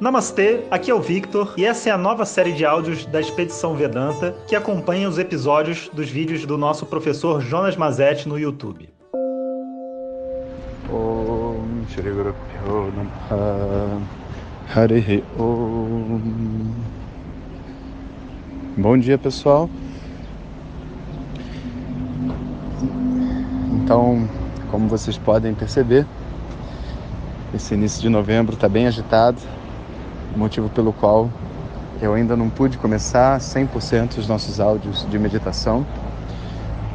Namastê, aqui é o Victor e essa é a nova série de áudios da Expedição Vedanta que acompanha os episódios dos vídeos do nosso professor Jonas Mazetti no YouTube. Om Shri Guru Om. Bom dia pessoal. Então, como vocês podem perceber esse início de novembro está bem agitado motivo pelo qual eu ainda não pude começar 100% os nossos áudios de meditação.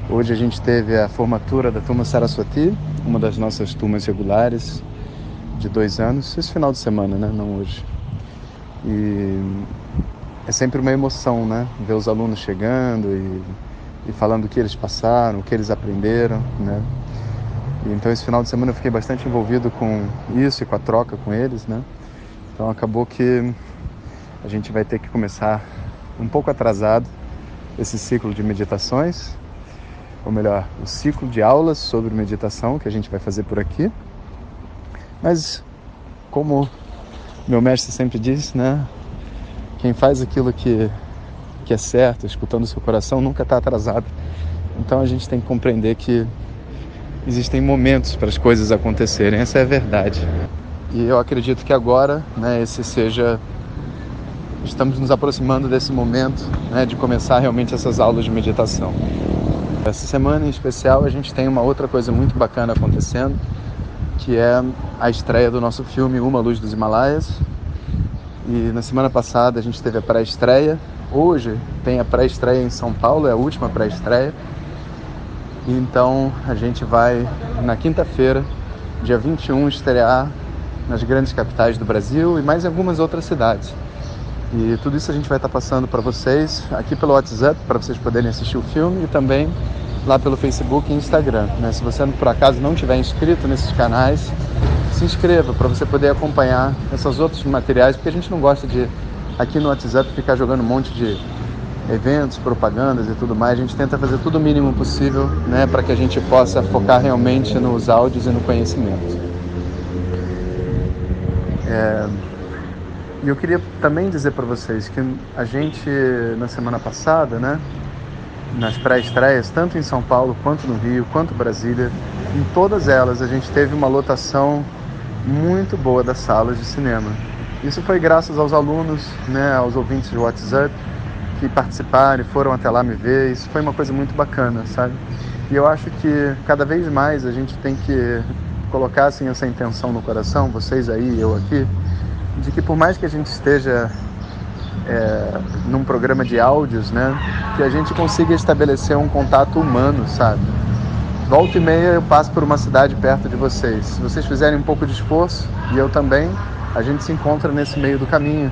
Hoje a gente teve a formatura da turma Saraswati, uma das nossas turmas regulares de dois anos, esse final de semana, né? Não hoje. E é sempre uma emoção, né? Ver os alunos chegando e, e falando o que eles passaram, o que eles aprenderam, né? E então esse final de semana eu fiquei bastante envolvido com isso e com a troca com eles, né? Então acabou que a gente vai ter que começar um pouco atrasado esse ciclo de meditações, ou melhor, o ciclo de aulas sobre meditação que a gente vai fazer por aqui. Mas como meu mestre sempre diz, né? Quem faz aquilo que, que é certo, escutando o seu coração, nunca está atrasado. Então a gente tem que compreender que existem momentos para as coisas acontecerem, essa é a verdade. E eu acredito que agora, né, esse seja estamos nos aproximando desse momento, né, de começar realmente essas aulas de meditação. Essa semana em especial a gente tem uma outra coisa muito bacana acontecendo, que é a estreia do nosso filme Uma Luz dos Himalaias. E na semana passada a gente teve a pré-estreia. Hoje tem a pré-estreia em São Paulo, é a última pré-estreia. Então a gente vai na quinta-feira, dia 21, estrear nas grandes capitais do Brasil e mais em algumas outras cidades. E tudo isso a gente vai estar passando para vocês aqui pelo WhatsApp, para vocês poderem assistir o filme e também lá pelo Facebook e Instagram. Né? Se você por acaso não tiver inscrito nesses canais, se inscreva para você poder acompanhar esses outros materiais, porque a gente não gosta de aqui no WhatsApp ficar jogando um monte de eventos, propagandas e tudo mais. A gente tenta fazer tudo o mínimo possível, né, para que a gente possa focar realmente nos áudios e no conhecimento. É... E eu queria também dizer para vocês que a gente, na semana passada, né, nas pré-estreias, tanto em São Paulo, quanto no Rio, quanto Brasília, em todas elas a gente teve uma lotação muito boa das salas de cinema. Isso foi graças aos alunos, né, aos ouvintes de WhatsApp que participaram e foram até lá me ver. Isso foi uma coisa muito bacana, sabe? E eu acho que cada vez mais a gente tem que colocassem essa intenção no coração, vocês aí, eu aqui, de que por mais que a gente esteja é, num programa de áudios, né, que a gente consiga estabelecer um contato humano, sabe? Volta e meia eu passo por uma cidade perto de vocês. Se vocês fizerem um pouco de esforço, e eu também, a gente se encontra nesse meio do caminho.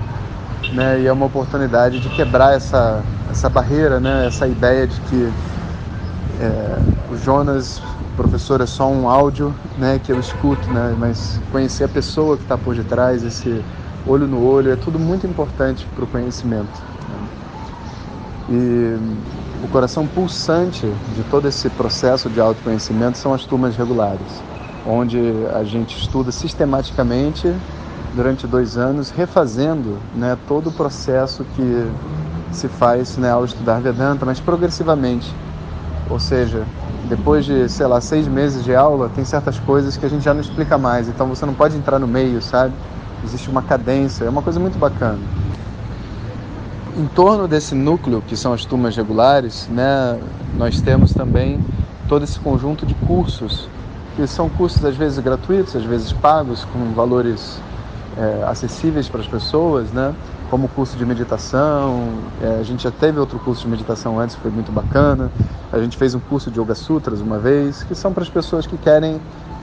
Né? E é uma oportunidade de quebrar essa, essa barreira, né? essa ideia de que é, o Jonas professor é só um áudio né, que eu escuto, né, mas conhecer a pessoa que está por detrás, esse olho no olho, é tudo muito importante para o conhecimento. Né? E o coração pulsante de todo esse processo de autoconhecimento são as turmas regulares, onde a gente estuda sistematicamente durante dois anos, refazendo né, todo o processo que se faz né, ao estudar Vedanta, mas progressivamente. Ou seja, depois de, sei lá, seis meses de aula, tem certas coisas que a gente já não explica mais. Então você não pode entrar no meio, sabe? Existe uma cadência, é uma coisa muito bacana. Em torno desse núcleo, que são as turmas regulares, né, nós temos também todo esse conjunto de cursos, que são cursos às vezes gratuitos, às vezes pagos, com valores é, acessíveis para as pessoas, né? como curso de meditação. É, a gente já teve outro curso de meditação antes, foi muito bacana. A gente fez um curso de Yoga Sutras uma vez, que são para as pessoas que querem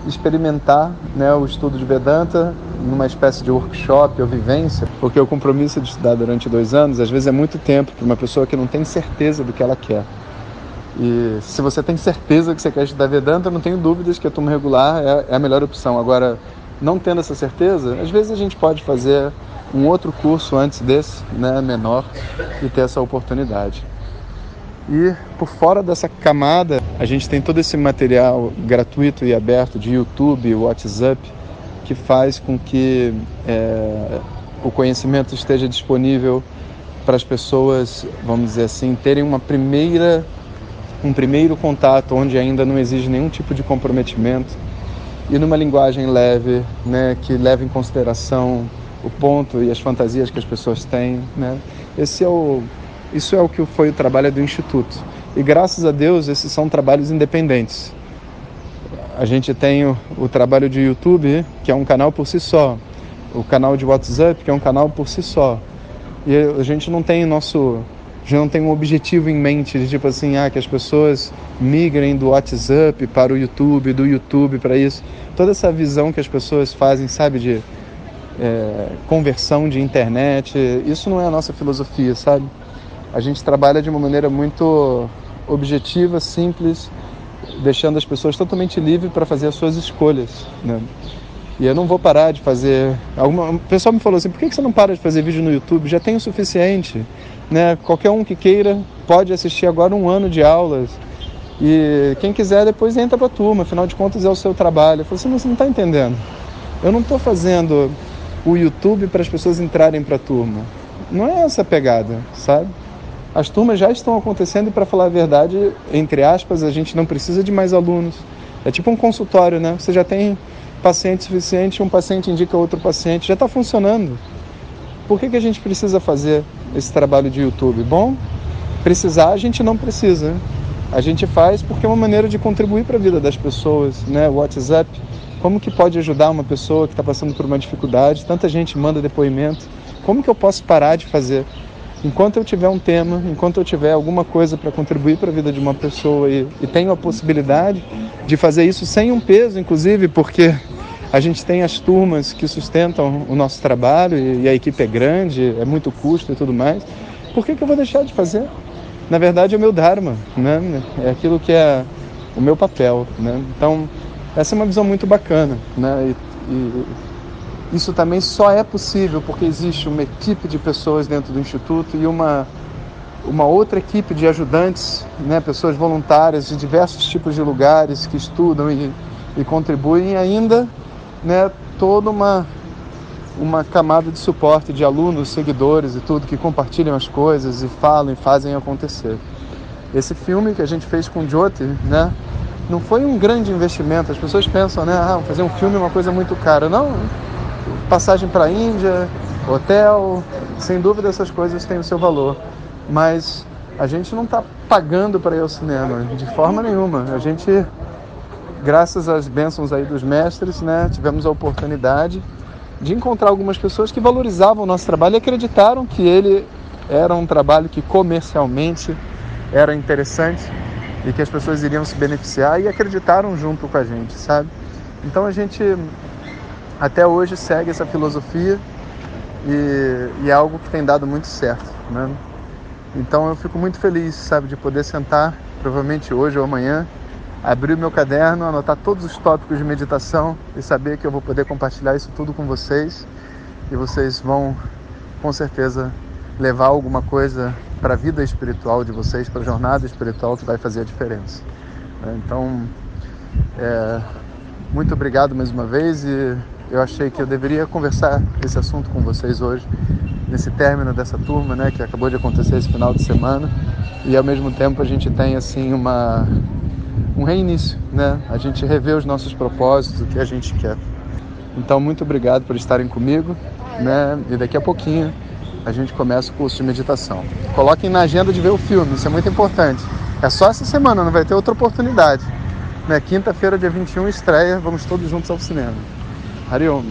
experimentar né, o estudo de Vedanta numa espécie de workshop ou vivência, porque o compromisso de estudar durante dois anos às vezes é muito tempo para uma pessoa que não tem certeza do que ela quer. E se você tem certeza que você quer estudar Vedanta, eu não tenho dúvidas que a turma regular é, é a melhor opção. Agora, não tendo essa certeza, às vezes a gente pode fazer um outro curso antes desse, né, menor, e ter essa oportunidade. E por fora dessa camada, a gente tem todo esse material gratuito e aberto de YouTube, WhatsApp, que faz com que é, o conhecimento esteja disponível para as pessoas, vamos dizer assim, terem uma primeira um primeiro contato onde ainda não exige nenhum tipo de comprometimento e numa linguagem leve, né, que leva em consideração o ponto e as fantasias que as pessoas têm, né? Esse é o isso é o que foi o trabalho do instituto. E graças a Deus esses são trabalhos independentes. A gente tem o, o trabalho de YouTube, que é um canal por si só, o canal de WhatsApp, que é um canal por si só. E a gente não tem nosso já não tem um objetivo em mente de tipo assim, ah, que as pessoas migrem do WhatsApp para o YouTube, do YouTube para isso. Toda essa visão que as pessoas fazem, sabe, de é, conversão de internet, isso não é a nossa filosofia, sabe? A gente trabalha de uma maneira muito objetiva, simples, deixando as pessoas totalmente livres para fazer as suas escolhas, né? E eu não vou parar de fazer. Alguma... O pessoal me falou assim: por que você não para de fazer vídeo no YouTube? Já tem o suficiente. Né? Qualquer um que queira pode assistir agora um ano de aulas. E quem quiser depois entra para a turma, afinal de contas é o seu trabalho. Eu falei assim: você não está entendendo. Eu não estou fazendo o YouTube para as pessoas entrarem para a turma. Não é essa a pegada, sabe? As turmas já estão acontecendo e, para falar a verdade, entre aspas, a gente não precisa de mais alunos. É tipo um consultório, né? Você já tem paciente suficiente, um paciente indica outro paciente, já está funcionando. Por que, que a gente precisa fazer esse trabalho de YouTube? Bom, precisar a gente não precisa. A gente faz porque é uma maneira de contribuir para a vida das pessoas, né? WhatsApp, como que pode ajudar uma pessoa que está passando por uma dificuldade? Tanta gente manda depoimento. Como que eu posso parar de fazer? Enquanto eu tiver um tema, enquanto eu tiver alguma coisa para contribuir para a vida de uma pessoa e, e tenho a possibilidade de fazer isso sem um peso, inclusive, porque a gente tem as turmas que sustentam o nosso trabalho e, a equipe é grande, é muito custo e tudo mais. Por que, que eu vou deixar de fazer? Na verdade, é o meu dharma, né? É aquilo que é o meu papel, né? Então, essa é uma visão muito bacana, né? E, e, isso também só é possível porque existe uma equipe de pessoas dentro do Instituto e uma, uma outra equipe de ajudantes, né, pessoas voluntárias de diversos tipos de lugares que estudam e, e contribuem, e ainda né, toda uma, uma camada de suporte de alunos, seguidores e tudo que compartilham as coisas e falam e fazem acontecer. Esse filme que a gente fez com o Jyoti, né, não foi um grande investimento. As pessoas pensam, né, ah, fazer um filme é uma coisa muito cara. Não, passagem para a Índia, hotel, sem dúvida essas coisas têm o seu valor. Mas a gente não está pagando para ir ao cinema, de forma nenhuma. A gente, graças às bênçãos aí dos mestres, né, tivemos a oportunidade de encontrar algumas pessoas que valorizavam o nosso trabalho e acreditaram que ele era um trabalho que comercialmente era interessante e que as pessoas iriam se beneficiar e acreditaram junto com a gente, sabe? Então a gente até hoje segue essa filosofia e, e, é algo que tem dado muito certo, né? Então eu fico muito feliz, sabe, de poder sentar, provavelmente hoje ou amanhã, abrir o meu caderno, anotar todos os tópicos de meditação e saber que eu vou poder compartilhar isso tudo com vocês e vocês vão, com certeza, levar alguma coisa para a vida espiritual de vocês, para a jornada espiritual que vai fazer a diferença. Então, é, muito obrigado mais uma vez e eu achei que eu deveria conversar esse assunto com vocês hoje, nesse término dessa turma, né, que acabou de acontecer esse final de semana, e ao mesmo tempo a gente tem assim uma um reinício, né? A gente revê os nossos propósitos, o que a gente quer. Então, muito obrigado por estarem comigo, né? E daqui a pouquinho a gente começa o curso de meditação. Coloquem na agenda de ver o filme, isso é muito importante. É só essa semana, não vai ter outra oportunidade. Né? Quinta-feira, dia 21, estreia, vamos todos juntos ao cinema. Hariom.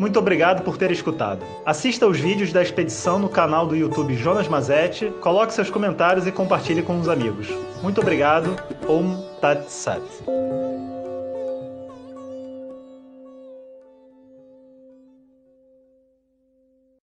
Muito obrigado por ter escutado. Assista os vídeos da expedição no canal do YouTube Jonas Mazetti, coloque seus comentários e compartilhe com os amigos. Muito obrigado. Om Tat Sat.